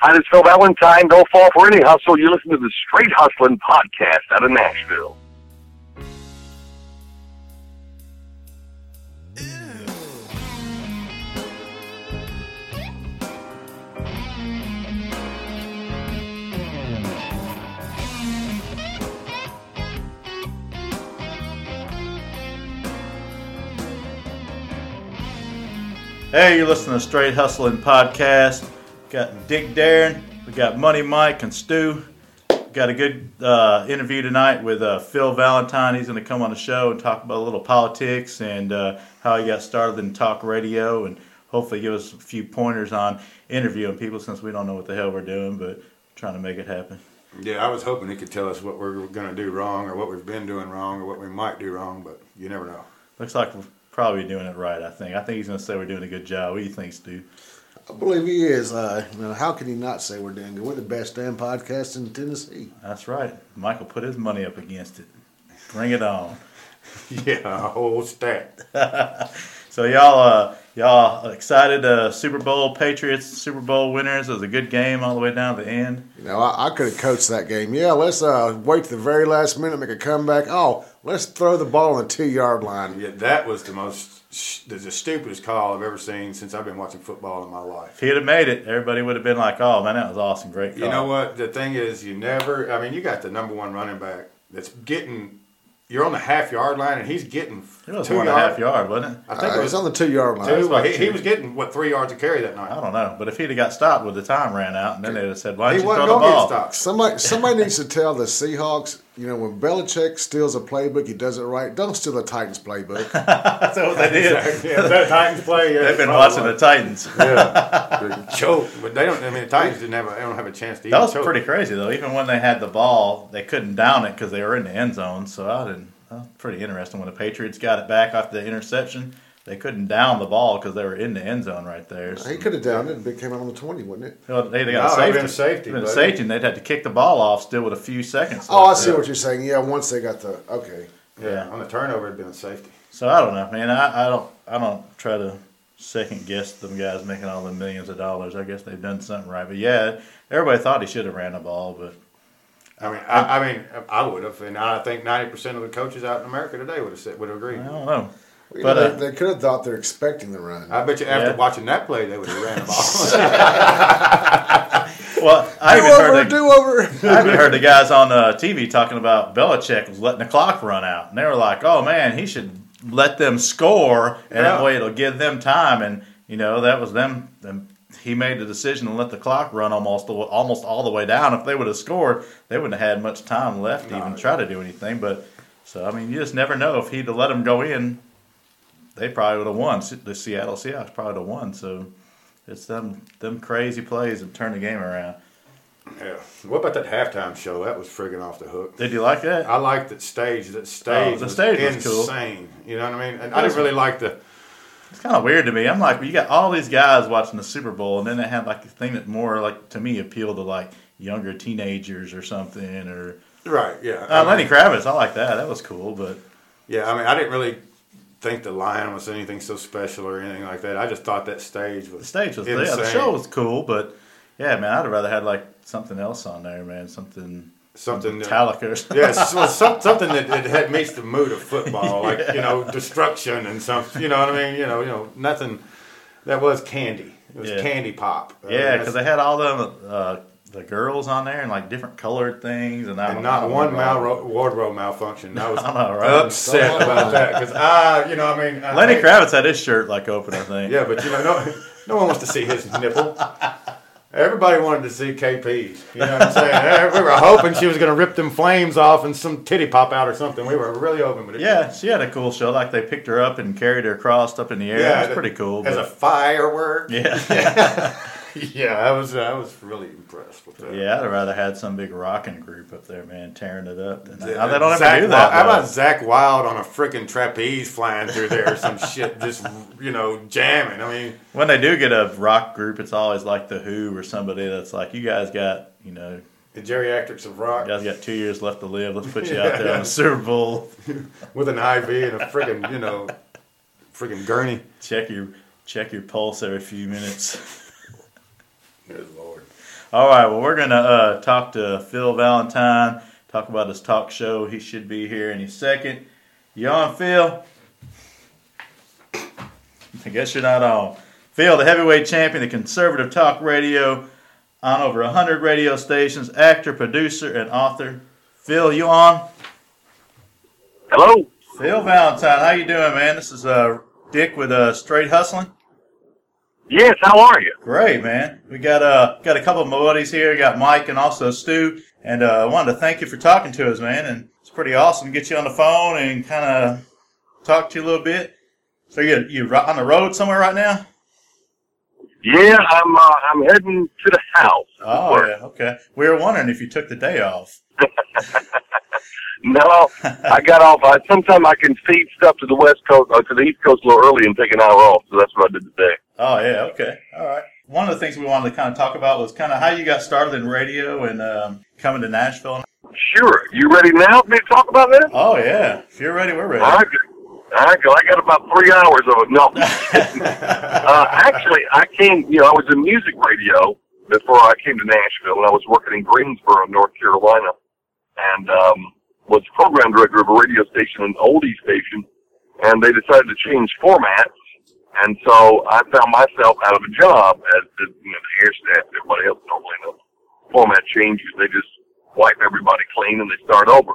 Hi, this is Phil Valentine. Don't fall for any hustle. You listen to the Straight Hustling podcast out of Nashville. Hey, you're listening to Straight Hustling Podcast. Got Dick Darin, we got Money Mike and Stew. Got a good uh, interview tonight with uh, Phil Valentine. He's going to come on the show and talk about a little politics and uh, how he got started in talk radio and hopefully give us a few pointers on interviewing people since we don't know what the hell we're doing, but trying to make it happen. Yeah, I was hoping he could tell us what we're going to do wrong or what we've been doing wrong or what we might do wrong, but you never know. Looks like we're probably doing it right, I think. I think he's going to say we're doing a good job. What do you think, Stew? I believe he is. Uh, you know, how can he not say we're doing good? We're the best damn podcast in Tennessee. That's right. Michael put his money up against it. Bring it on. Yeah, a whole stat. So y'all, uh, y'all excited? Uh, Super Bowl Patriots, Super Bowl winners. It was a good game all the way down to the end. You know, I, I could have coached that game. Yeah, let's uh, wait to the very last minute, make a comeback. Oh, let's throw the ball on the two yard line. Yeah, that was the most, the, the stupidest call I've ever seen since I've been watching football in my life. If he'd have made it, everybody would have been like, "Oh man, that was awesome, great call." You know what? The thing is, you never, I mean, you got the number one running back that's getting, you're on the half yard line and he's getting It was two one and a yard- half yard, wasn't it? I think Uh, it it's was on the two yard line. two. Well, he, he was getting, what, three yards of carry that night. I don't know, but if he'd have got stopped when the time ran out, and then they'd have said, "Why He didn't you throw the going get ball?" Somebody, somebody needs to tell the Seahawks. You know, when Belichick steals a playbook, he does it right. Don't steal the Titans playbook. That's what they did. Exactly. Yeah, that Titans play. Yeah, They've been probably watching the. Titans. Yeah, choke, but they don't. I mean, the Titans didn't have. A, they don't have a chance to. That even was choke. pretty crazy though. Even when they had the ball, they couldn't down it because they were in the end zone. So I didn't. That was pretty interesting when the Patriots got it back after the interception. They couldn't down the ball because they were in the end zone right there. So- he could have downed it and it came out on the 20, wouldn't it? Well, they, they No, got a that'd safety. been a safety, Been a safety, and they'd have to kick the ball off still with a few seconds. Oh, I left. see what you're saying. Yeah, once they got the. Okay. Yeah, Yeah. on the turnover, it'd been a safety. So I don't know, man. I, I don't. I don't try to second guess them guys making all the millions of dollars. I guess they've done something right. But yeah, everybody thought he should have ran the ball, but I mean, I, I mean, I would have, and I think ninety percent of the coaches out in America today would have said, would have agreed. I don't know. You But, know, uh, they, they could have thought they're expecting the run. I bet you after Yeah. watching that play, they would have ran the ball. Well, I do even over, heard the, do over. I even heard the guys on uh, TV talking about Belichick was letting the clock run out, and they were like, "Oh man, he should let them score, and that way it'll give them time." And you know, that was them. them he made the decision to let the clock run almost almost all the way down. If they would have scored, they wouldn't have had much time left to even try to do anything. But so I mean, you just never know. If he'd have let them go in, they probably would have won. The Seattle Seahawks probably would have won. So it's them them crazy plays that turn the game around. yeah. What about that halftime show? That was friggin' off the hook. Did you like that? I liked that stage. That stage, Oh, the was stage was cool. insane. You know what I mean? And I didn't really like the. It's kind of weird to me. I'm like, well, you got all these guys watching the Super Bowl, and then they had like a thing that more like to me appealed to like younger teenagers or something. Or Right. Yeah. uh, Lenny Kravitz, I like that. That was cool. But Yeah, I mean, I didn't really think the lion was anything so special or anything like that. I just thought that stage was the stage was yeah, the show was cool. But yeah, man, I'd have rather had like something else on there, man. Something something that, Metallica. Or something. yeah, so, some, something that, that had meets the mood of football, like you know, destruction and some, you know what I mean? You know, you know, nothing that was candy. It was Yeah. candy pop. Uh, yeah, because they had all them uh, the girls on there and like different colored things, and, I and not one mal- wardrobe malfunction. I was I know, right? upset about that because I, you know, I mean, I Lenny hate- Kravitz had his shirt like open, I think. Yeah, but you know, no, no one wants to see his nipple. Everybody wanted to see KP. You know what I'm saying? We were hoping she was going to rip them flames off and some titty pop out or something. We were really hoping, but it Yeah, she had a cool show. Like they picked her up and carried her across up in the air. Yeah, it was pretty cool. as a firework. yeah, Yeah, I was I was really impressed with that. yeah. I'd have rather had some big rocking group up there, man, tearing it up. And Yeah, they don't ever Zach do that. How about Zakk Wylde on a freaking trapeze flying through there or some shit, just you know jamming? I mean, when they do get a rock group, it's always like the Who or somebody that's like, you guys got, you know, the geriatrics of rock you guys got two years left to live. Let's put you Yeah, out there yeah. on the Super Bowl. with an IV and a freaking you know freaking gurney. Check your check your pulse every few minutes. Good lord. All right. Well, we're gonna uh, talk to Phil Valentine. Talk about his talk show. He should be here any second. You on, Phil? I guess you're not on. Phil, the heavyweight champion of conservative talk radio, on over 100 radio stations, actor, producer, and author. Phil, you on? Hello. Phil Valentine, how you doing, man? This is uh, Dick with uh, Straight Hustling. Yes, how are you? Great, man. We got uh got a couple of my buddies here. We got Mike and also Stew, and uh, I wanted to thank you for talking to us, man. And it's pretty awesome to get you on the phone and kind of talk to you a little bit. So you you on the road somewhere right now? Yeah, I'm uh, I'm heading to the house. Oh yeah, okay. We were wondering if you took the day off. No, I got off. I sometimes I can feed stuff to the west coast or to the east coast a little early and take an hour off. So that's what I did today. Oh yeah, okay, all right. One of the things we wanted to kind of talk about was kind of how you got started in radio and um, coming to Nashville. Sure. You ready now for me to talk about that? Oh yeah, if you're ready, we're ready. All right. All right, go. I got about three hours of it. No. uh, actually, I came, you know, I was in music radio before I came to Nashville, and I was working in Greensboro, North Carolina, and um, was program director of a radio station, an oldie station, and they decided to change formats, and so I found myself out of a job as the, you know, the air staff, everybody else normally the format changes. They just wipe everybody clean and they start over.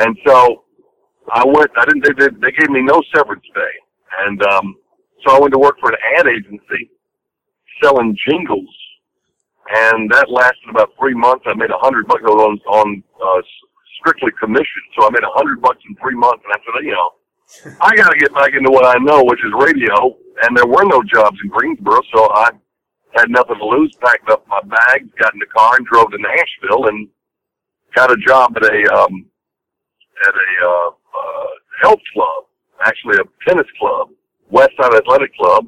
And so I went, I didn't, they, they, they gave me no severance pay. And, um, so I went to work for an ad agency selling jingles. And that lasted about three months. I made a hundred bucks on, on, uh, strictly commission. So I made a hundred bucks in three months. And I said, you know, I got to get back into what I know, which is radio. And there were no jobs in Greensboro. So I had nothing to lose, packed up my bags, got in the car and drove to Nashville and got a job at a, um, at a, uh, uh, health club, actually a tennis club, Westside Athletic Club,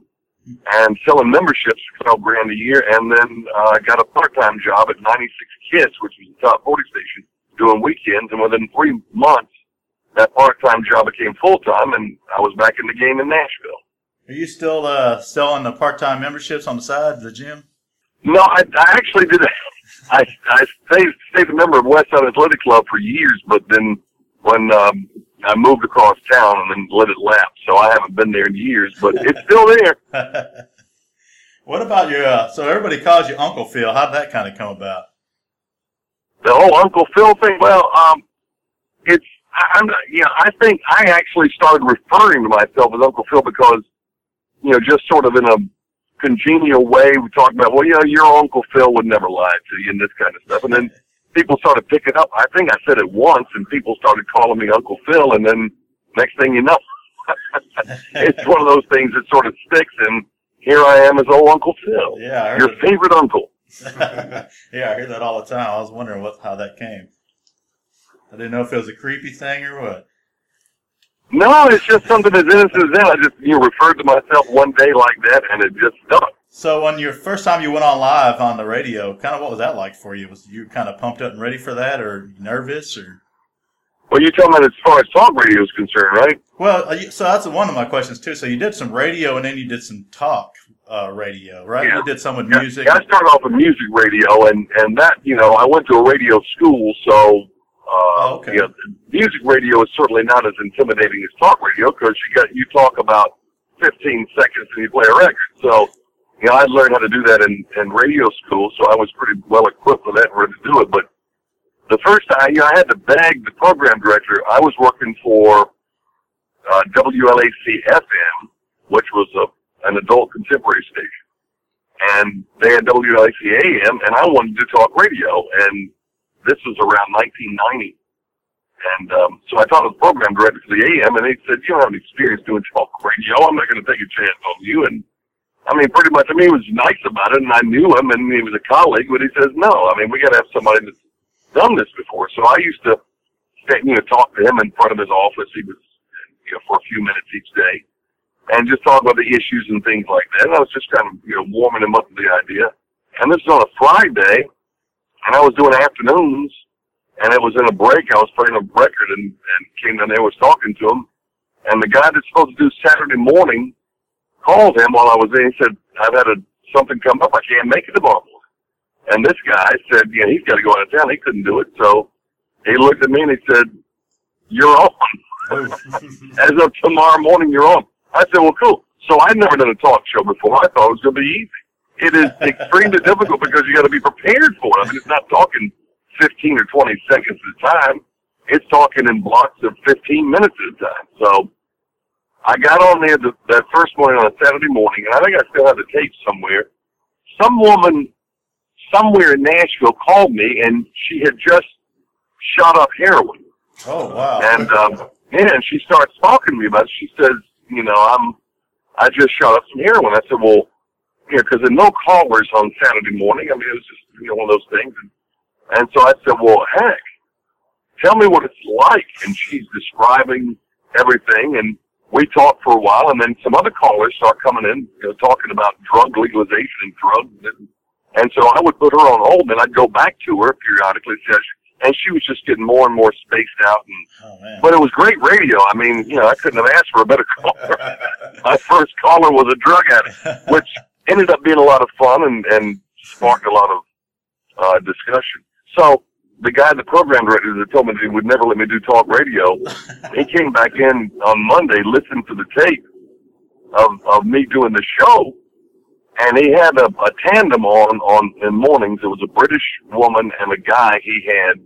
and selling memberships for 12 grand a year. And then, uh, got a part-time job at 96 Kids, which was the top 40 station, doing weekends. And within three months, that part-time job became full-time and I was back in the game in Nashville. Are you still uh, selling the part-time memberships on the side of the gym? No, I, I actually did. I I stayed stayed a member of Westside Athletic Club for years, but then when um, I moved across town and then let it lapse, so I haven't been there in years. But it's still there. what about your? Uh, so everybody calls you Uncle Phil. How did that kind of come about? The whole Uncle Phil thing. Well, um, it's I, I'm you know I think I actually started referring to myself as Uncle Phil because you know just sort of in a congenial way we talked about well you know your Uncle Phil would never lie to you and this kind of stuff, and then people started picking up. I think I said it once, and people started calling me Uncle Phil, and then next thing you know, it's one of those things that sort of sticks. And here I am as old Uncle Phil, Yeah, your favorite uncle. yeah, I hear that all the time. I was wondering what how that came. I didn't know if it was a creepy thing or what. No, it's just something as innocent as that. I just you know, referred to myself one day like that, and it just stuck. So when your first time you went on live on the radio, kind of what was that like for you? Was you kind of pumped up and ready for that, or nervous, or? Well, you're talking about as far as talk radio is concerned, right? Well, uh, so that's one of my questions too. So you did some radio, and then you did some talk uh, radio, right? Yeah. You did some with Yeah, music. Yeah, I started off with music radio, and and that you know I went to a radio school, so uh, Oh, okay. you know, music radio is certainly not as intimidating as talk radio because you got you talk about 15 seconds and you play a record. So you know I learned how to do that in in radio school, so I was pretty well equipped with that and ready to do it. But the first time, you know, I had to beg the program director. I was working for uh, WLAC FM, which was a an adult contemporary station and they had WLAC AM, and I wanted to talk radio, and this was around 1990. And um, so I talked to the program director for the AM, and he said, "You don't have any experience doing talk radio. I'm not going to take a chance on you." And I mean, pretty much. I mean, he was nice about it, and I knew him, and he was a colleague. But he says, "No, I mean, we got to have somebody that's done this before." So I used to, you know, talk to him in front of his office. He was, you know, for a few minutes each day and just talk about the issues and things like that. And I was just kind of, you know, warming him up to the idea. And this was on a Friday, and I was doing afternoons, and it was in a break. I was playing a record and, and came down there, was talking to him, and the guy that's supposed to do Saturday morning called him while I was there. He said, I've had a, something come up. I can't make it tomorrow morning. And this guy said, you know, he's got to go out of town. He couldn't do it. So he looked at me and he said, you're on. As of tomorrow morning, you're on. I said, well, cool. So I'd never done a talk show before. I thought it was going to be easy. It is extremely difficult because you got to be prepared for it. I mean, it's not talking 15 or 20 seconds at a time. It's talking in blocks of 15 minutes at a time. So I got on there the, that first morning on a Saturday morning, and I think I still have the tape somewhere. Some woman somewhere in Nashville called me, and she had just shot up heroin. Oh wow! And um, yeah, and she starts talking to me about. It. She says, you know, I'm, I just shot up some heroin. I said, well, yeah, because there no callers on Saturday morning. I mean, it was just you know one of those things. And, and so I said, well, heck, tell me what it's like. And she's describing everything, and we talked for a while, and then some other callers start coming in, you know, talking about drug legalization and drugs. And, and so I would put her on hold, and I'd go back to her periodically, and she was just getting more and more spaced out. And oh, but it was great radio. I mean, you know, I couldn't have asked for a better caller. My first caller was a drug addict, which ended up being a lot of fun and and sparked a lot of uh, discussion. So the guy, the program director that told me that he would never let me do talk radio, he came back in on Monday, listened to the tape of, of me doing the show, and he had a, a tandem on, on in mornings. It was a British woman and a guy he had,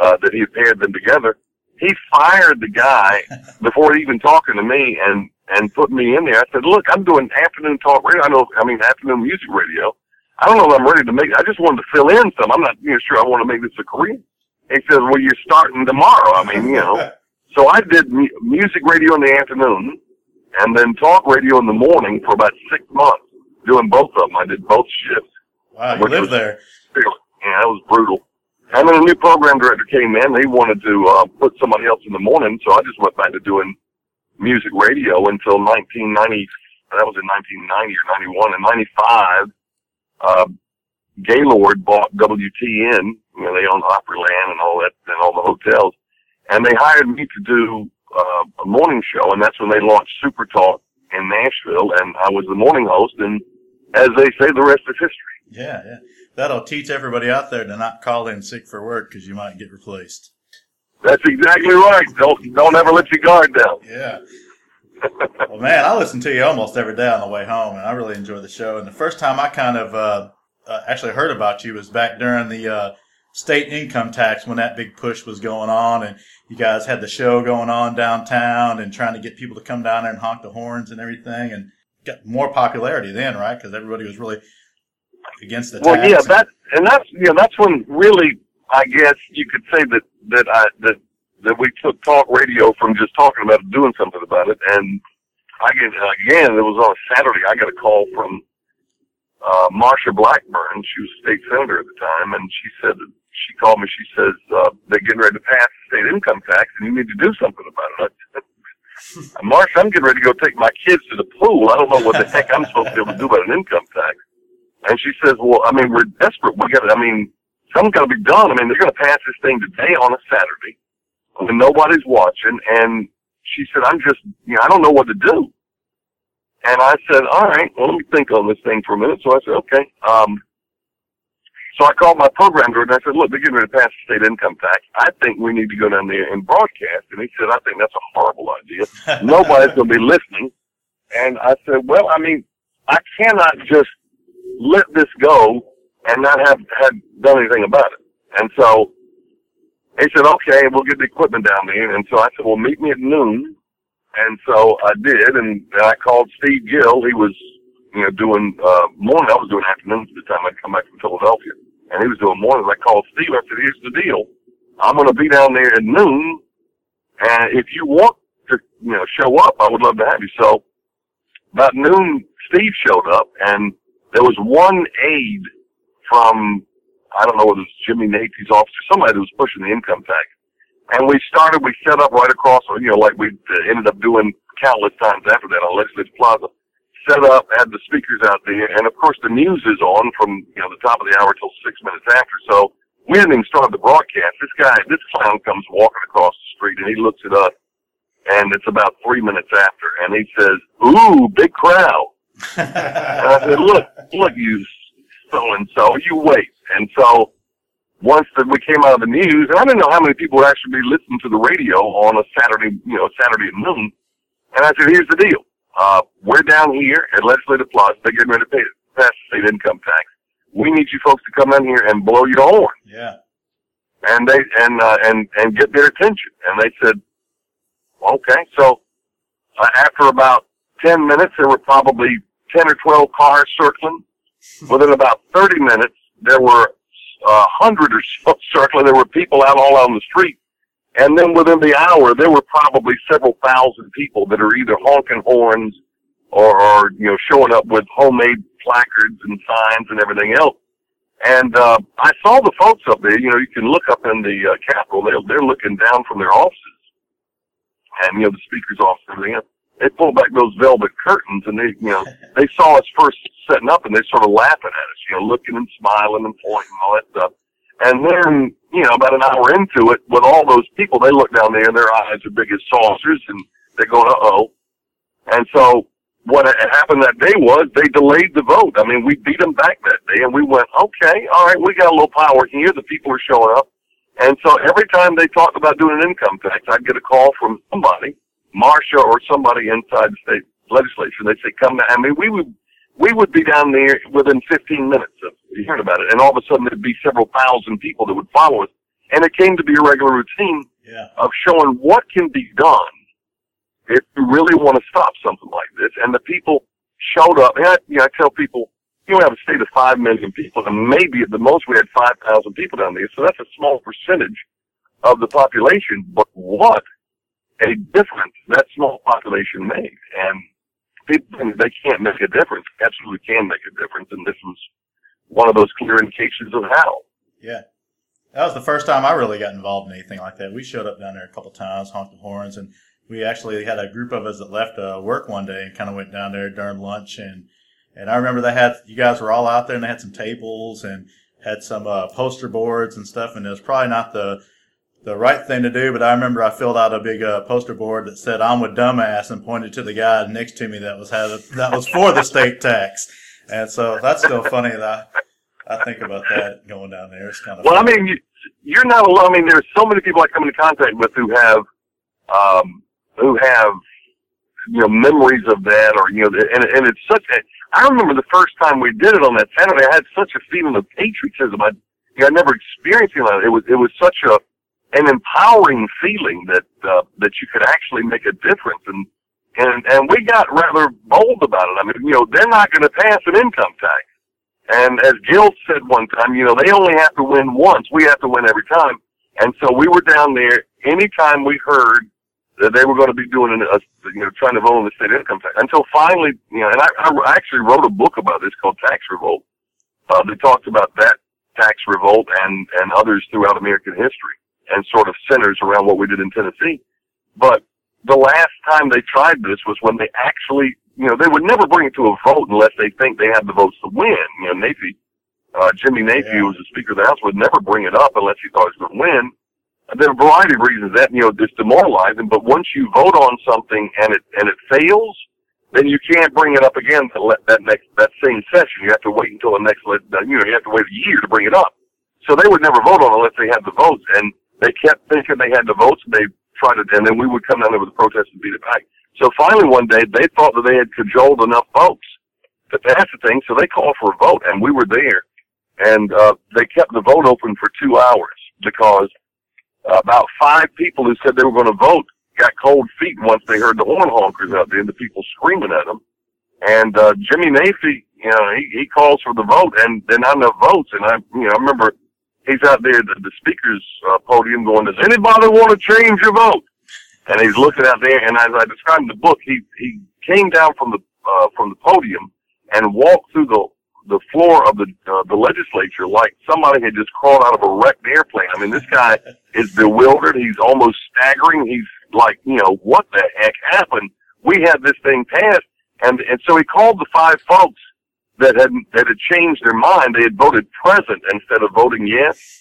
uh, that he had paired them together. He fired the guy before even talking to me and, and put me in there. I said, look, I'm doing afternoon talk radio. I know, I mean, afternoon music radio. I don't know if I'm ready to make I just wanted to fill in some. I'm not you know, sure I want to make this a career. He says, well, you're starting tomorrow. I mean, you know. so I did mu- music radio in the afternoon and then talk radio in the morning for about six months, doing both of them. I did both shifts. Wow, you lived there. Yeah, it was brutal. And then a new program director came in. He wanted to uh, put somebody else in the morning, so I just went back to doing music radio until 1990. That was in 1990 or 91. In 95, uh, Gaylord bought WTN. You know, they own Opryland and all that, and all the hotels. And they hired me to do uh, a morning show, and that's when they launched Super Talk in Nashville, and I was the morning host. And as they say, the rest is history. Yeah, yeah. That'll teach everybody out there to not call in sick for work because you might get replaced. That's exactly right. Don't don't ever let your guard down. Yeah. well, man, I listen to you almost every day on the way home, and I really enjoy the show. And the first time I kind of uh, uh, actually heard about you was back during the uh, state income tax when that big push was going on, and you guys had the show going on downtown and trying to get people to come down there and honk the horns and everything, and got more popularity then, right? Because everybody was really against the well, tax. Well, yeah, that and that's you know that's when really I guess you could say that that I that that we took talk radio from just talking about it, doing something about it. And I get again, it was on a Saturday. I got a call from uh, Marsha Blackburn. She was state senator at the time, and she said that she called me. She says uh, they're getting ready to pass the state income tax, and you need to do something about it. I Marsha, I'm getting ready to go take my kids to the pool. I don't know what the heck I'm supposed to be able to do about an income tax. And she says, well, I mean, we're desperate. We got to, I mean, something's got to be done. I mean, they're going to pass this thing today on a Saturday when nobody's watching. And she said, I'm just, you know, I don't know what to do. And I said, all right, well, let me think on this thing for a minute. So I said, okay. Um, so I called my program director and I said, look, they're getting ready to pass the state income tax. I think we need to go down there and broadcast. And he said, I think that's a horrible idea. Nobody's going to be listening. And I said, well, I mean, I cannot just let this go and not have, have done anything about it. And so he said, okay, we'll get the equipment down there. And so I said, well, meet me at noon. And so I did, and I called Steve Gill. He was, you know, doing, uh, morning. I was doing afternoons at the time I'd come back from Philadelphia. And he was doing mornings. I called Steve. I said, here's the deal. I'm going to be down there at noon. And if you want to, you know, show up, I would love to have you. So about noon, Steve showed up and there was one aide from I don't know whether it was Jimmy Naifeh's office or somebody that was pushing the income tax. And we started, we set up right across, you know, like we ended up doing countless times after that on Legislative Plaza. Set up, had the speakers out there, and of course the news is on from, you know, the top of the hour till six minutes after. So we didn't even start the broadcast. This guy, this clown comes walking across the street and he looks at us and it's about three minutes after and he says, ooh, big crowd. And I said, look, look, you so and so, you wait And so once that we came out of the news, and I didn't know how many people would actually be listening to the radio on a Saturday, you know, Saturday at noon. And I said, here's the deal. Uh, we're down here at Legislative Plaza. They're getting ready to pay, pass the state income tax. We need you folks to come down here and blow your horn. Yeah. And they, and, uh, and, and get their attention. And they said, okay. So, uh, after about 10 minutes, there were probably 10 or 12 cars circling. Within about 30 minutes, there were a hundred or so circling. There were people out all on the street. And then within the hour, there were probably several thousand people that are either honking horns or, or you know, showing up with homemade placards and signs and everything else. And uh, I saw the folks up there. You know, you can look up in the uh, Capitol. They're, they're looking down from their offices, and you know, the speaker's office and everything else they pulled back those velvet curtains and they, you know, they saw us first setting up and they sort of laughing at us, you know, looking and smiling and pointing and all that stuff. And then, you know, about an hour into it, with all those people, they look down there and their eyes are big as saucers and they're going, uh oh. And so what happened that day was they delayed the vote. I mean, we beat them back that day and we went, okay, all right, we got a little power here. The people are showing up. And so every time they talked about doing an income tax, I'd get a call from somebody Marsha or somebody inside the state legislature. And They'd say, come down. I mean, we would, we would be down there within 15 minutes of hearing about it. And all of a sudden there'd be several thousand people that would follow us. And it came to be a regular routine Yeah. of showing what can be done if you really want to stop something like this. And the people showed up. And I, you know, I tell people, you have a state of five million people, and maybe at the most we had five thousand people down there. So that's a small percentage of the population. But what a difference that small population made. And people think they can't make a difference. Absolutely can make a difference. And this was one of those clear indications of how. Yeah. That was the first time I really got involved in anything like that. We showed up down there a couple times, honked the horns, and we actually had a group of us that left uh, work one day and kind of went down there during lunch. And, and I remember they had, you guys were all out there and they had some tables and had some uh, poster boards and stuff. And it was probably not the, the right thing to do, but I remember I filled out a big uh, poster board that said "I'm with dumbass" and pointed to the guy next to me that was had a, that was for the state tax, and so that's still funny that I, I think about that going down there. It's kind of Well, I mean, you, you're not alone. I mean, there's so many people I come into contact with who have, um, who have, you know, memories of that, or you know, and and it's such. A, I remember the first time we did it on that Saturday. I had such a feeling of patriotism. I, you know, I never experienced it. It was it was such a an empowering feeling that uh, that you could actually make a difference, and and and we got rather bold about it. I mean, you know, they're not going to pass an income tax. And as Gill said one time, you know, they only have to win once. We have to win every time. And so we were down there anytime we heard that they were going to be doing a, you know, trying to vote on the state income tax until finally, you know, and I, I actually wrote a book about this called Tax Revolt. Uh, that talks about that tax revolt and, and others throughout American history and sort of centers around what we did in Tennessee. But the last time they tried this was when they actually you know, they would never bring it to a vote unless they think they have the votes to win. You know, Naifeh, uh, Jimmy Naifeh, Yeah. who was the Speaker of the House, would never bring it up unless he thought he was going to win. And there are a variety of reasons that, you know, it's demoralizing, but once you vote on something and it, and it fails, then you can't bring it up again to let that next, that same session. You have to wait until the next, you know, you have to wait a year to bring it up. So they would never vote on it unless they had the votes. And they kept thinking they had the votes and they tried it, and then we would come down there with a protest and beat it back. So finally one day they thought that they had cajoled enough folks to pass the thing, so they called for a vote, and we were there. And uh, they kept the vote open for two hours because about five people who said they were going to vote got cold feet once they heard the horn honkers out there and the people screaming at them. And uh, Jimmy Naifeh, you know, he, he calls for the vote, and they're not enough votes. And I, you know, I remember he's out there at the, the speaker's uh, podium going, "Does anybody want to change your vote?" And he's looking out there, and as I described in the book, he he came down from the uh, from the podium and walked through the the floor of the uh, the legislature like somebody had just crawled out of a wrecked airplane. I mean, this guy is bewildered. He's almost staggering. He's like, you know, what the heck happened? We had this thing passed, and and so he called the five folks that had that had changed their mind. They had voted present instead of voting yes.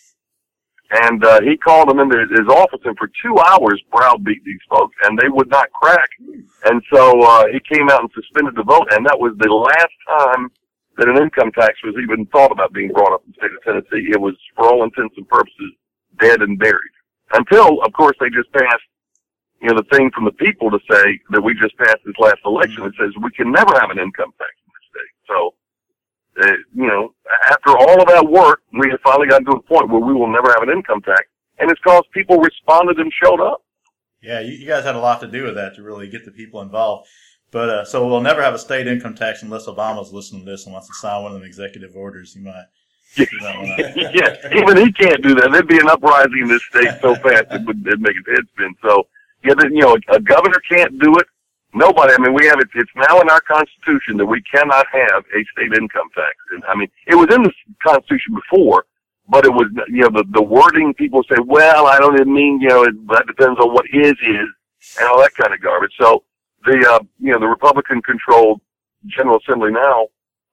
And uh, he called them into his office, and for two hours browbeat these folks, and they would not crack. And so uh, he came out and suspended the vote, and that was the last time that an income tax was even thought about being brought up in the state of Tennessee. It was, for all intents and purposes, dead and buried. Until, of course, they just passed, you know, the thing from the people to say that we just passed this last election that says we can never have an income tax in this state. So, uh, you know, after all of that work, we have finally gotten to a point where we will never have an income tax. And it's because people responded and showed up. Yeah, you, you guys had a lot to do with that to really get the people involved. But uh, so we'll never have a state income tax unless Obama's listening to this and wants to sign one of them executive orders. He might. yeah, even he can't do that. There'd be an uprising in this state so fast it would it'd make his head spin. So, yeah, you know, a governor can't do it. Nobody. I mean, we have it. It's now in our Constitution that we cannot have a state income tax. And I mean, it was in the Constitution before, but it was you know the the wording. People say, well, I don't mean you know it, that depends on what his is and all that kind of garbage. So the uh, you know the Republican controlled General Assembly now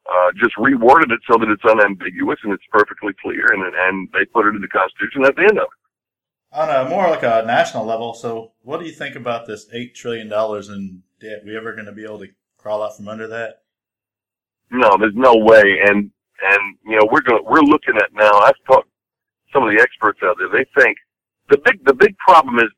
uh, just reworded it so that it's unambiguous and it's perfectly clear, and and they put it in the Constitution at the end of it. On a more like a national level, so what do you think about this eight trillion dollars in debt? We ever going to be able to crawl out from under that? No, there's no way, and and you know we're going we're looking at now. I've talked some of the experts out there. They think the big the big problem is,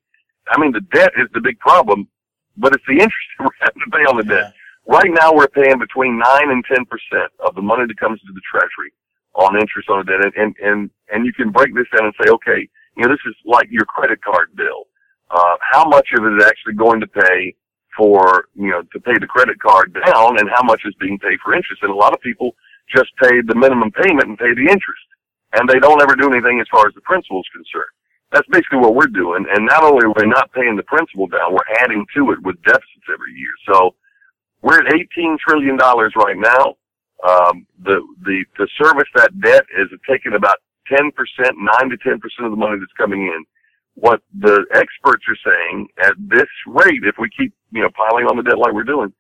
I mean, the debt is the big problem, but it's the interest we're having to pay on the debt. Right now, we're paying between nine and ten percent of the money that comes into the treasury on interest on the debt, and and and, and you can break this down and say, okay, you know, this is like your credit card bill. Uh, how much of it is actually going to pay for, you know, to pay the credit card down and how much is being paid for interest? And a lot of people just pay the minimum payment and pay the interest. And they don't ever do anything as far as the principal is concerned. That's basically what we're doing. And not only are we not paying the principal down, we're adding to it with deficits every year. So we're at $18 trillion right now. Um, the, the, to service that debt is taking about 10%, 9 to 10% of the money that's coming in. What the experts are saying at this rate, if we keep, you know, piling on the debt like we're doing,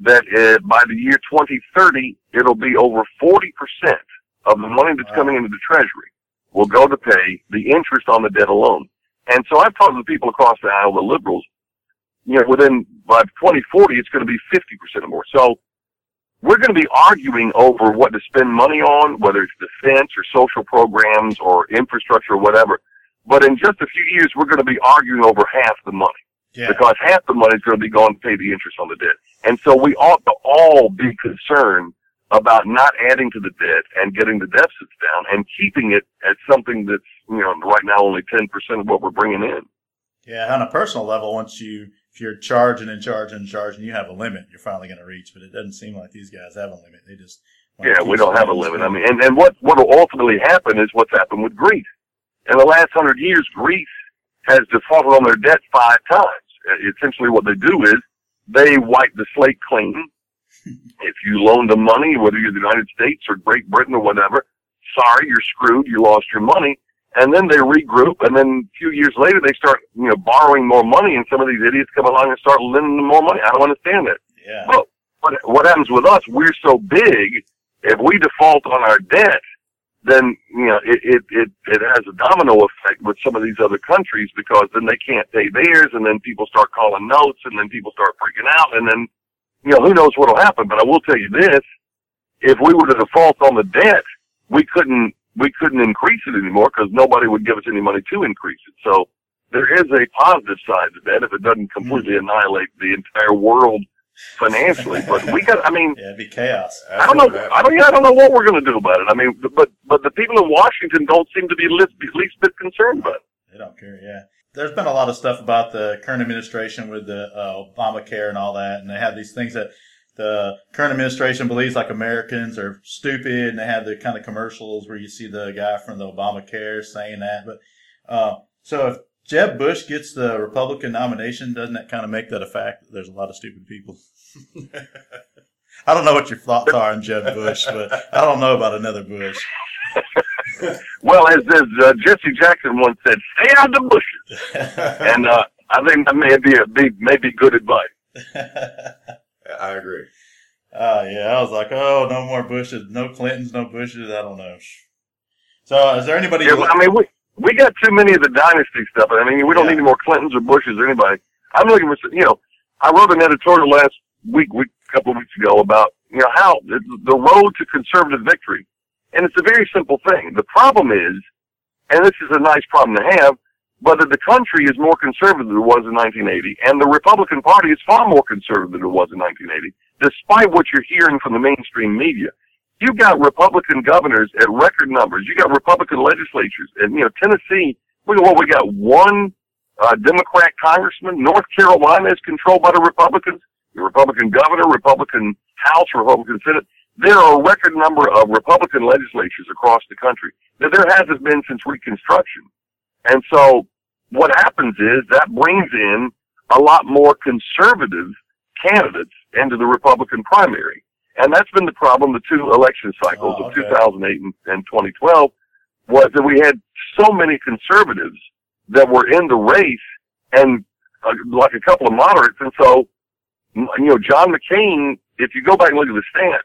that uh, by the year 2030, it'll be over 40% of the money that's wow. coming into the treasury will go to pay the interest on the debt alone. And so I've talked to people across the aisle, the liberals, you know, within, by 2040, it's going to be 50% or more. So we're going to be arguing over what to spend money on, whether it's defense or social programs or infrastructure or whatever. But in just a few years, we're going to be arguing over half the money. Yeah. Because half the money is going to be going to pay the interest on the debt. And so we ought to all be concerned about not adding to the debt and getting the deficits down and keeping it at something that's, you know, right now only 10% of what we're bringing in. Yeah, on a personal level, once you if you're charging and charging and charging, you have a limit. You're finally going to reach, but it doesn't seem like these guys have a limit. They just yeah, we don't have a limit. I mean, and and what what will ultimately happen is what's happened with Greece. In the last hundred years, Greece has defaulted on their debt five times. Uh, essentially, what they do is they wipe the slate clean. if you loan them money, whether you're the United States or Great Britain or whatever, sorry, you're screwed. You lost your money and then they regroup, and then a few years later they start, you know, borrowing more money, and some of these idiots come along and start lending them more money. I don't understand it. Yeah. Well, what what happens with us? We're so big. If we default on our debt, then you know it it it, it has a domino effect with some of these other countries because then they can't pay theirs, and then people start calling notes, and then people start freaking out, and then you know who knows what'll happen. But I will tell you this: if we were to default on the debt, we couldn't we couldn't increase it anymore because nobody would give us any money to increase it. So there is a positive side to that if it doesn't completely mm-hmm. annihilate the entire world financially. But we got, I mean, yeah, it'd be chaos. I don't know. I don't. I don't know what we're going to do about it. I mean, but but the people in Washington don't seem to be least, least bit concerned about it. They don't care. Yeah. There's been a lot of stuff about the current administration with the uh, Obamacare and all that, and they have these things that the current administration believes like Americans are stupid, and they have the kind of commercials where you see the guy from the Obamacare saying that. But uh, so if Jeb Bush gets the Republican nomination, doesn't that kind of make that a fact that there's a lot of stupid people? I don't know what your thoughts are on Jeb Bush, but I don't know about another Bush. well, as, as uh, Jesse Jackson once said, "Stay out of the bushes," and uh, I think that may be a be, may be good advice. I agree. Uh, yeah, I was like, oh, no more Bushes, no Clintons, no Bushes. I don't know. So, is there anybody? Yeah, I mean, we we got too many of the dynasty stuff. I mean, we don't yeah. need any more Clintons or Bushes or anybody. I'm looking for, you know, I wrote an editorial last week, week, couple of weeks ago about you know, how the, the road to conservative victory. And it's a very simple thing. The problem is, and this is a nice problem to have, but the country is more conservative than it was in 1980, and the Republican Party is far more conservative than it was in 1980, despite what you're hearing from the mainstream media. You've got Republican governors at record numbers. You've got Republican legislatures, and you know Tennessee. We what we got one uh, Democrat congressman. North Carolina is controlled by the Republicans. The Republican governor, Republican House, Republican Senate. There are a record number of Republican legislatures across the country that there hasn't been since Reconstruction. And so what happens is that brings in a lot more conservative candidates into the Republican primary. And that's been the problem the two election cycles Oh, of 2008 and, and 2012 was that we had so many conservatives that were in the race and uh, like a couple of moderates. And so, you know, John McCain, if you go back and look at the stats,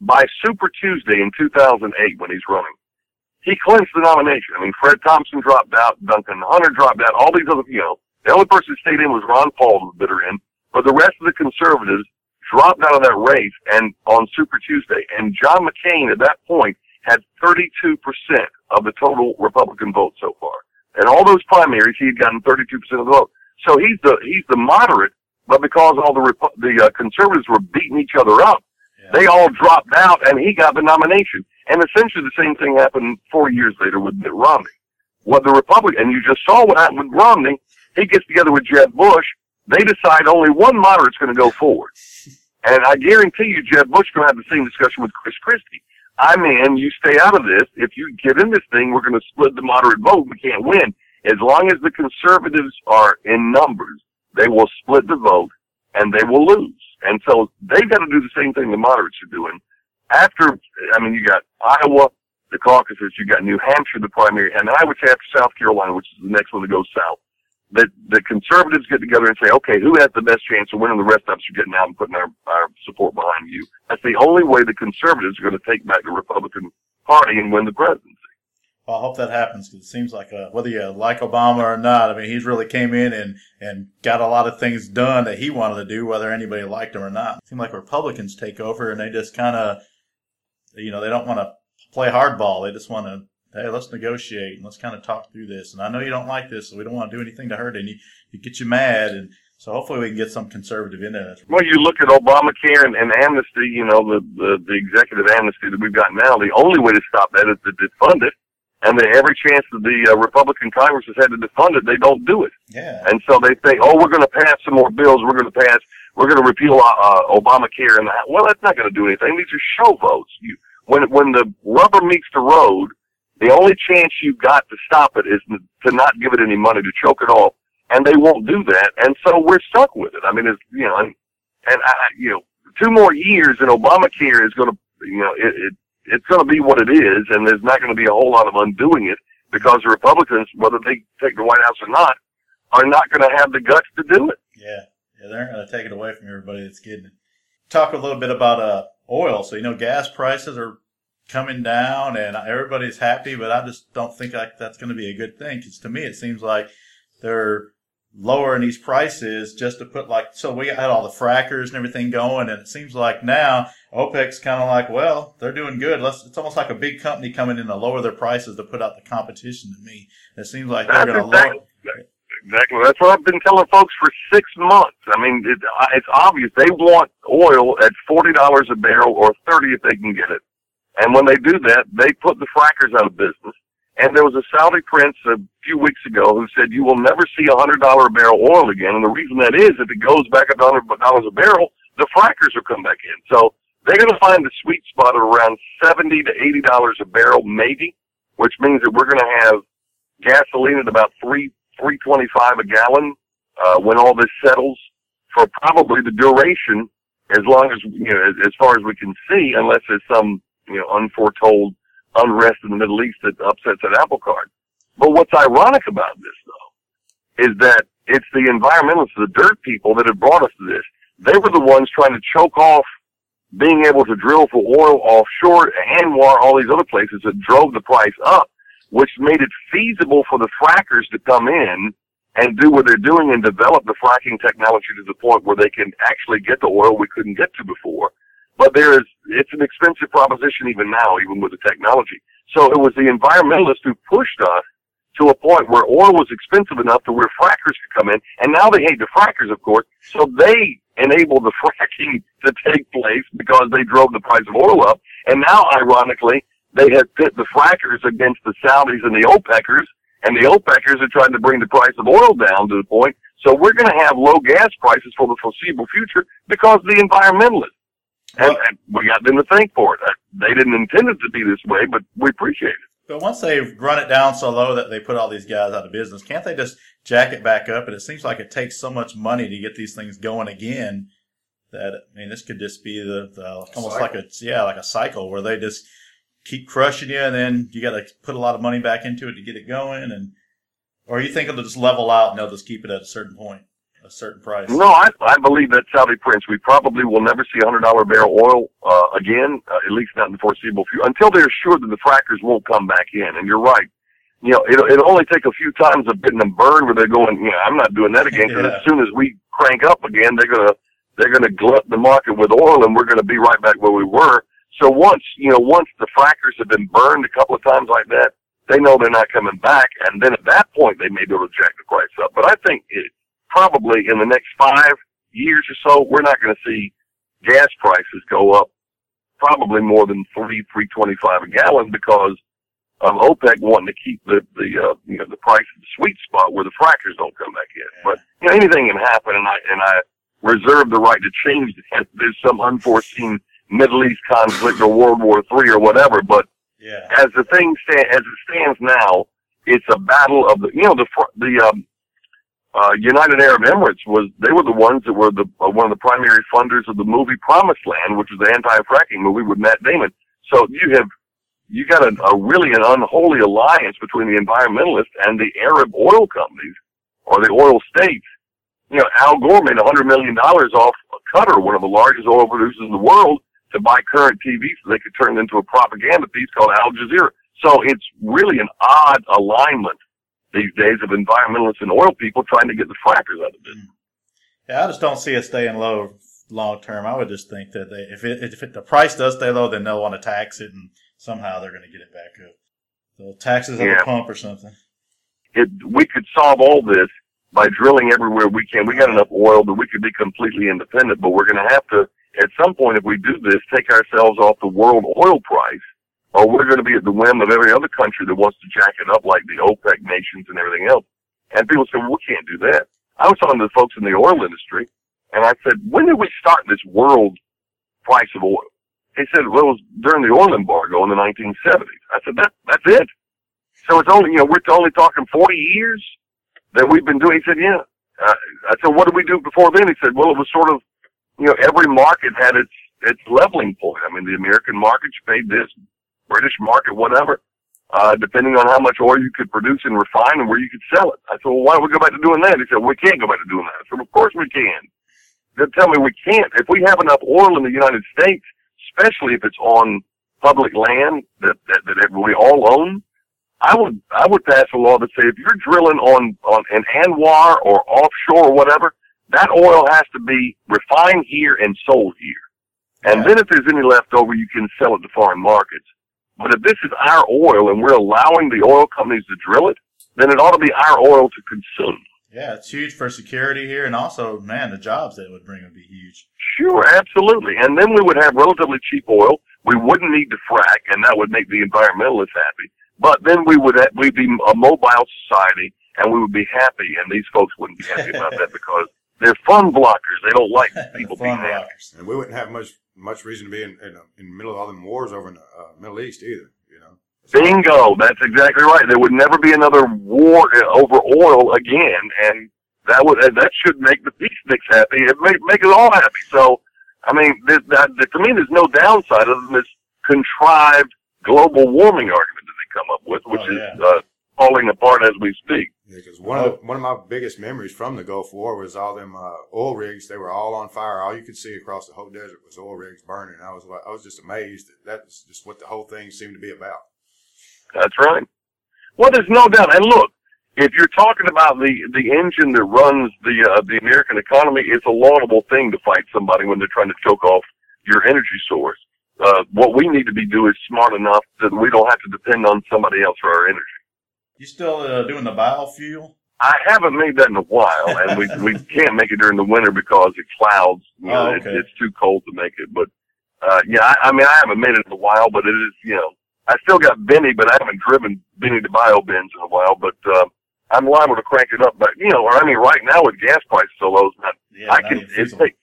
by Super Tuesday in 2008 when he's running, he clinched the nomination. I mean, Fred Thompson dropped out, Duncan Hunter dropped out, all these other, you know, the only person who stayed in was Ron Paul, who was bitter in, but the rest of the conservatives dropped out of that race and on Super Tuesday. And John McCain at that point had 32% of the total Republican vote so far. In all those primaries, he had gotten 32% of the vote. So he's the, he's the moderate, but because all the, Repu- the uh, conservatives were beating each other up, Yeah. they all dropped out and he got the nomination. And essentially the same thing happened four years later with Mitt Romney. What the Republican, and you just saw what happened with Romney, he gets together with Jeb Bush, they decide only one moderate's going to go forward. And I guarantee you Jeb Bush going to have the same discussion with Chris Christie. I'm in, you stay out of this. If you get in this thing, we're going to split the moderate vote. We can't win. As long as the conservatives are in numbers, they will split the vote and they will lose. And so they've got to do the same thing the moderates are doing. After, I mean, you got Iowa, the caucuses, you got New Hampshire, the primary, and I would say after South Carolina, which is the next one to go south, that the conservatives get together and say, okay, who has the best chance of winning? The rest of us are getting out and putting our, our support behind you. That's the only way the conservatives are going to take back the Republican Party and win the presidency. Well, I hope that happens because it seems like uh, whether you like Obama or not, I mean, he's really came in and, and got a lot of things done that he wanted to do, whether anybody liked him or not. It seems like Republicans take over and they just kind of, you know, they don't want to play hardball. They just want to, hey, let's negotiate and let's kind of talk through this. And I know you don't like this, so we don't want to do anything to hurt any. You get you mad, and so hopefully we can get some conservative in there. Well, you look at Obamacare and, and amnesty, you know, the, the, the executive amnesty that we've got now, the only way to stop that is to defund it. And the, every chance that the uh, Republican Congress has had to defund it, they don't do it. Yeah. And so they think, oh, we're going to pass some more bills. We're going to pass, we're going to repeal uh, uh, Obamacare. And that. well, that's not going to do anything. These are show votes. You, when when the rubber meets the road, the only chance you've got to stop it is to not give it any money to choke it off. And they won't do that. And so we're stuck with it. I mean, it's you know, and and I, you know, two more years and Obamacare is going to, you know, it, it it's going to be what it is, and there's not going to be a whole lot of undoing it because the Republicans, whether they take the White House or not, are not going to have the guts to do it. Yeah, yeah, they're going to take it away from everybody that's getting it. Talk a little bit about uh, oil. So you know, gas prices are coming down, and everybody's happy. But I just don't think like that's going to be a good thing because to me, it seems like they're lowering these prices just to put like so we had all the frackers and everything going, and it seems like now OPEC's kind of like, well, they're doing good. Let's. It's almost like a big company coming in to lower their prices to put out the competition. To me, it seems like they're going to lower. Exactly. That's what I've been telling folks for six months. I mean, it, it's obvious they want oil at forty dollars a barrel or thirty if they can get it. And when they do that, they put the frackers out of business. And there was a Saudi prince a few weeks ago who said, "You will never see a hundred dollar a barrel oil again." And the reason that is, if it goes back up hundred dollars a barrel, the frackers will come back in. So they're going to find the sweet spot at around seventy to eighty dollars a barrel, maybe, which means that we're going to have gasoline at about three three twenty five a gallon uh, when all this settles for probably the duration, as long as you know, as, as far as we can see, unless there's some you know unforetold unrest in the Middle East that upsets that apple cart. But what's ironic about this, though, is that it's the environmentalists, the dirt people, that have brought us to this. They were the ones trying to choke off being able to drill for oil offshore, ANWR, all these other places that drove the price up, which made it feasible for the frackers to come in and do what they're doing and develop the fracking technology to the point where they can actually get the oil we couldn't get to before. but there is, it's an expensive proposition even now, even with the technology. So it was the environmentalists who pushed us to a point where oil was expensive enough to where frackers could come in. And now they hate the frackers, of course. So they enabled the fracking to take place because they drove the price of oil up. And now, ironically, they have pit the frackers against the Saudis and the OPECers. And the OPECers are trying to bring the price of oil down to the point. So we're going to have low gas prices for the foreseeable future because of the environmentalists. And, and we got them to thank for it. Uh, they didn't intend it to be this way, but we appreciate it. But once they've run it down so low that they put all these guys out of business, can't they just jack it back up? And it seems like it takes so much money to get these things going again that I mean, this could just be the, the almost cycle. like a yeah, like a cycle where they just keep crushing you, and then you got to put a lot of money back into it to get it going, and or you think it'll just level out and they'll just keep it at a certain point a certain price? No, I, I believe that Saudi prince. We probably will never see a $100 barrel oil uh, again, uh, at least not in the foreseeable future, until they're sure that the frackers won't come back in. And you're right. You know, it'll, it'll only take a few times of getting them burned where they're going, you know, I'm not doing that again because yeah. as soon as we crank up again, they're going to, they're going to glut the market with oil and we're going to be right back where we were. So once, you know, once the frackers have been burned a couple of times like that, they know they're not coming back. And then at that point, they may be able to jack the price up. But I think it, probably in the next five years or so, we're not going to see gas prices go up probably more than three, three twenty-five a gallon because of OPEC wanting to keep the the uh, you know the price of the sweet spot where the frackers don't come back in. But you know anything can happen, and I and I reserve the right to change that. There's some unforeseen Middle East conflict or World War Three or whatever. But yeah. as the thing stand, as it stands now, it's a battle of the you know the the um, uh, United Arab Emirates was they were the ones that were the uh, one of the primary funders of the movie Promised Land, which was the anti-fracking movie with Matt Damon. So you have you got a, a really an unholy alliance between the environmentalists and the Arab oil companies or the oil states. You know, Al Gore made a hundred million dollars off Qatar, one of the largest oil producers in the world, to buy current TV so they could turn it into a propaganda piece called Al Jazeera. So it's really an odd alignment these days of environmentalists and oil people trying to get the frackers out of it. Mm. Yeah, I just don't see it staying low long term. I would just think that they, if it, if it, the price does stay low, then they'll want to tax it, and somehow they're going to get it back up. So taxes at yeah. the pump or something. It, we could solve all this by drilling everywhere we can. We got enough oil that we could be completely independent, but we're going to have to, at some point, if we do this, take ourselves off the world oil price or we're going to be at the whim of every other country that wants to jack it up like the OPEC nations and everything else. And people say, well, we can't do that. I was talking to the folks in the oil industry, and I said, when did we start this world price of oil? He said, well, it was during the oil embargo in the 1970s. I said, that, that's it. So it's only, you know, we're only talking 40 years that we've been doing. He said, yeah. Uh, I said, what did we do before then? He said, well, it was sort of, you know, every market had its, its leveling point. I mean, the American markets paid this, British market, whatever, uh, depending on how much oil you could produce and refine and where you could sell it. I said, well, why don't we go back to doing that? He said, we can't go back to doing that. I said, of course we can. They tell me we can't. If we have enough oil in the United States, especially if it's on public land that, that, that we all own, I would, I would pass a law that say if you're drilling on, on an ANWR or offshore or whatever, that oil has to be refined here and sold here. And yeah. then if there's any left over, you can sell it to foreign markets. But if this is our oil and we're allowing the oil companies to drill it, then it ought to be our oil to consume. Yeah, it's huge for security here, and also, man, the jobs that it would bring would be huge. Sure, absolutely. And then we would have relatively cheap oil. We wouldn't need to frack, and that would make the environmentalists happy. But then we would have, we'd be a mobile society, and we would be happy, and these folks wouldn't be happy about that because they're fun blockers. They don't like people being happy. And we wouldn't have much much reason to be in, in, in the middle of all them wars over in the uh, Middle East either. You know. Bingo. That's exactly right. There would never be another war uh, over oil again, and that would that should make the peaceniks happy. It make make us all happy. So, I mean, this, that, to me, there's no downside other than this contrived global warming argument that they come up with, which oh, yeah. is uh, falling apart as we speak. Yeah, because one of one of my biggest memories from the Gulf War was all them uh, oil rigs. They were all on fire. All you could see across the whole desert was oil rigs burning. I was like, I was just amazed that that's just what the whole thing seemed to be about. That's right. Well, there's no doubt. And look, if you're talking about the the engine that runs the uh, the American economy, it's a laudable thing to fight somebody when they're trying to choke off your energy source. Uh, what we need to be doing is smart enough that we don't have to depend on somebody else for our energy. You still uh, doing the biofuel? I haven't made that in a while, and we we can't make it during the winter because it clouds. You know, Oh, it, it's too cold to make it. But uh, yeah, I, I mean, I haven't made it in a while, but it is you know, I still got Benny, but I haven't driven Benny to Bio Benz in a while. But uh, I'm liable to crank it up. But you know, or I mean, right now with gas prices so low, not Yeah, I can even it take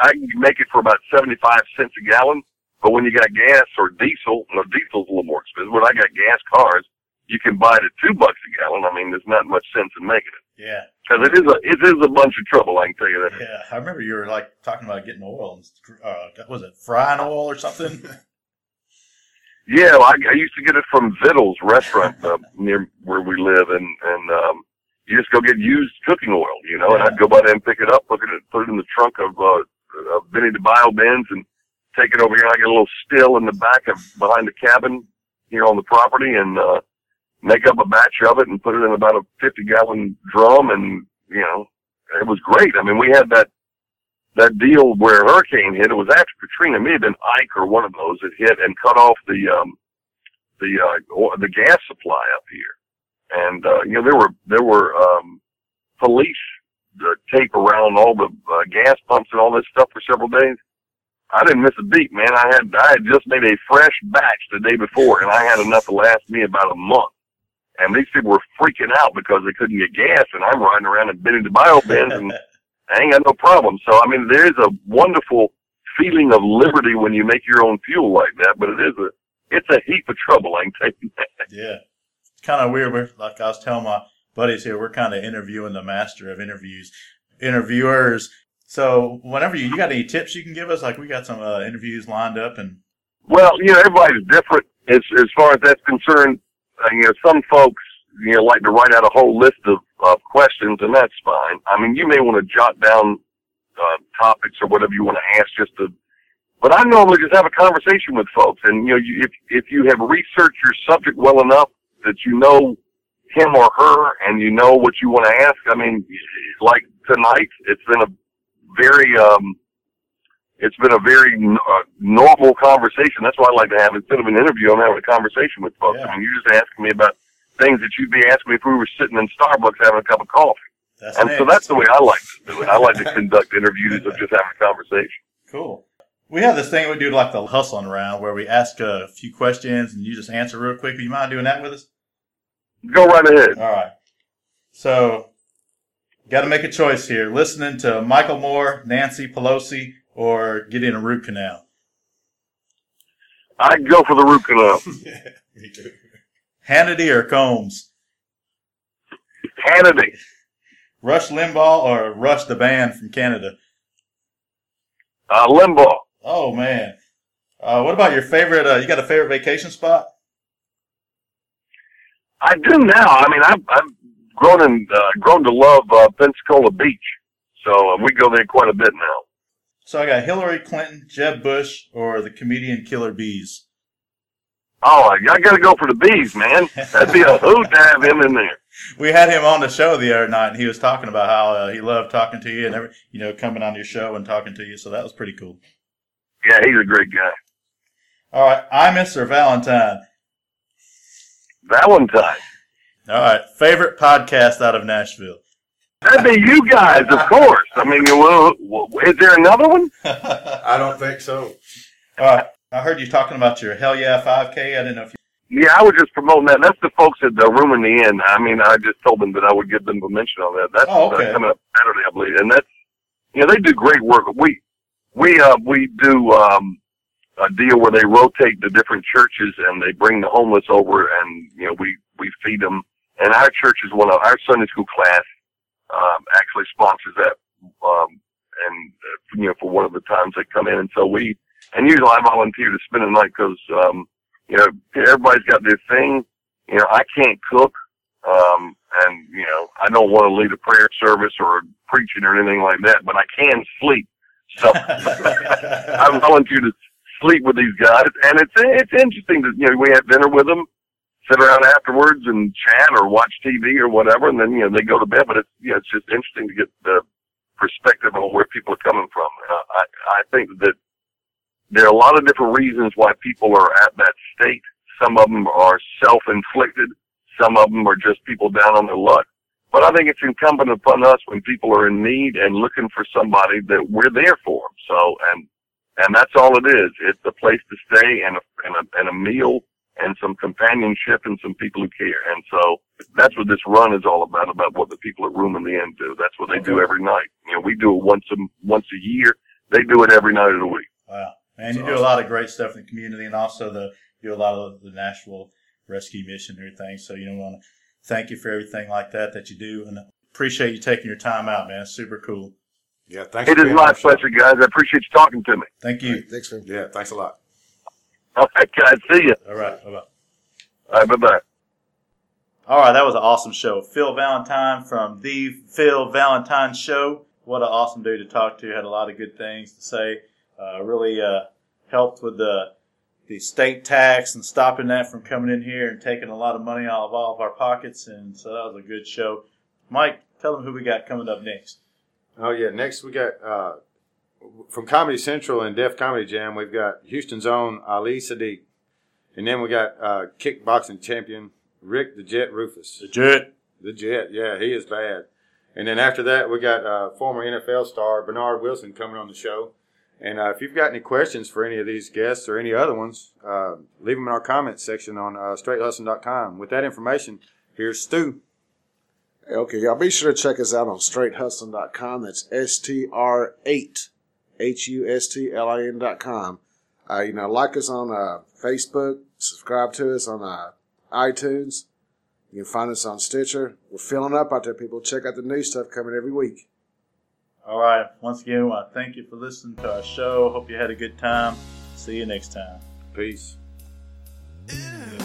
I, I can make it for about seventy five cents a gallon. But when you got gas or diesel, no, diesel's a little more expensive. When I got gas cars, you can buy it at two bucks a gallon. I mean, there's not much sense in making it Yeah, because it is a it is a bunch of trouble. I can tell you that. yeah. I remember you were like talking about getting oil and uh, was it frying oil or something? Yeah, well, I, I used to get it from Vittles restaurant uh, near where we live, and and um, you just go get used cooking oil, you know. And I'd go by there and pick it up, put it put it in the trunk of uh, of Benny the Bio Benz, and take it over here. I get a little still in the back of behind the cabin here on the property, and uh, make up a batch of it and put it in about a fifty gallon drum, and you know, it was great. I mean, we had that that deal where hurricane hit, it was after Katrina, it may have been Ike or one of those that hit and cut off the um the uh the gas supply up here. And uh you know there were there were um police uh, tape around all the uh, gas pumps and all this stuff for several days. I didn't miss a beat, man. I had I had just made a fresh batch the day before and I had enough to last me about a month. And these people were freaking out because they couldn't get gas and I'm riding around in Benny the Bio Benz and I ain't got no problem. So I mean, there is a wonderful feeling of liberty when you make your own fuel like that, but it is a it's a heap of trouble. I can tell you that. yeah, it's kind of weird. We're, like I was telling my buddies here, we're kind of interviewing the master of interviews, interviewers. So whenever you, you got any tips you can give us, like we got some uh, interviews lined up, and Well, you know, everybody's different as as far as that's concerned. Uh, you know, some folks you know like to write out a whole list of of questions, and that's fine. I mean, you may want to jot down uh, topics or whatever you want to ask just to. But I normally just have a conversation with folks, and you know, you, if if you have researched your subject well enough that you know him or her, and you know what you want to ask. I mean, like tonight, it's been a very um, it's been a very uh, normal conversation. That's why I like to have instead of an interview, I'm having a conversation with folks. Yeah. I mean, you're just asking me about things that you'd be asking me if we were sitting in Starbucks having a cup of coffee. that's And so that's the way I like to do it. I like to conduct interviews of just having a conversation. Cool. We have this thing we do like the hustling round where we ask a few questions and you just answer real quick. Would You mind doing that with us? Go right ahead. All right. So, got to make a choice here. Listening to Michael Moore, Nancy Pelosi, or getting a root canal. I'd go for the root canal. Me too. Hannity or Colmes? Hannity. Rush Limbaugh or Rush the band from Canada? Uh, Limbaugh. Oh man. Uh, what about your favorite? Uh, you got a favorite vacation spot? I do now. I mean, I've, I've grown and uh, grown to love uh, Pensacola Beach. So uh, we go there quite a bit now. So I got Hillary Clinton, Jeb Bush, or the comedian Killer Beaz. Oh, I, I got to go for the Beaz, man. That'd be a hoot to have him in there. We had him on the show the other night, and he was talking about how uh, he loved talking to you and every, you know, coming on your show and talking to you. So that was pretty cool. Yeah, he's a great guy. All right, Imus or Valentine? Valentine. All right, favorite podcast out of Nashville. That'd be you guys, of course. I mean, well, is there another one? I don't think so. right, I heard you talking about your Hell Yeah 5K. I didn't know if you. Yeah, I was just promoting that. That's the folks at the Room in the Inn. I mean, I just told them that I would give them a mention on that. That's Oh, okay. uh, coming up Saturday, I believe. And that's, you know, they do great work. We, we, uh, we do, um, a deal where they rotate the different churches and they bring the homeless over and, you know, we, we feed them. And our church is one of, our Sunday school class, um, actually sponsors that, um, and, uh, you know, for one of the times they come in. And so we, and usually I volunteer to spend the night because, um, you know, everybody's got their thing. You know, I can't cook. Um, and, you know, I don't want to lead a prayer service or preaching or anything like that, but I can sleep. So I volunteer to sleep with these guys. And it's, it's interesting that, you know, we have dinner with them, sit around afterwards and chat or watch TV or whatever. And then, you know, they go to bed, but it's, you know, it's just interesting to get the perspective on where people are coming from. Uh, I, I think that there are a lot of different reasons why people are at that state. Some of them are self-inflicted. Some of them are just people down on their luck. But I think it's incumbent upon us when people are in need and looking for somebody that we're there for them. So, and, and that's all it is. It's a place to stay and a, and a, and a meal and some companionship and some people who care. And so that's what this run is all about, about what the people at Room in the Inn do. That's what they do every night. You know, we do it once a, once a year. They do it every night of the week. Wow. Man, you do a lot of great stuff in the community and also the, do a lot of the Nashville rescue mission and everything. So, you know, want to thank you for everything like that that you do and appreciate you taking your time out, man. It's super cool. Yeah, thanks. It for is being my on the show. pleasure, guys. I appreciate you talking to me. Thank you. Thanks, man. Yeah, thanks a lot. All right, guys. See you. All right. Bye bye. All right, bye-bye. All right, that was an awesome show. Phil Valentine from the Phil Valentine Show. What an awesome dude to talk to. Had a lot of good things to say. Uh, really uh, helped with the the state tax and stopping that from coming in here and taking a lot of money out of all of our pockets. And so that was a good show. Mike, tell them who we got coming up next. Oh yeah, next we got uh, from Comedy Central and Def Comedy Jam. We've got Houston's own Ali Siddiq, and then we got uh, kickboxing champion Rick the Jet Roufus. The Jet. The Jet, yeah, he is bad. And then after that, we got uh, former NFL star Bernard Wilson coming on the show. And uh, if you've got any questions for any of these guests or any other ones, uh, leave them in our comments section on uh, straighthustling.com. With that information, here's Stew. Okay, y'all be sure to check us out on straighthustling.com. That's S T R 8 H U S T L I N.com. Uh, you know, like us on uh, Facebook, subscribe to us on uh, iTunes. You can find us on Stitcher. We're filling up out there, people. Check out the new stuff coming every week. All right. Once again, I thank you for listening to our show. Hope you had a good time. See you next time. Peace. Yeah.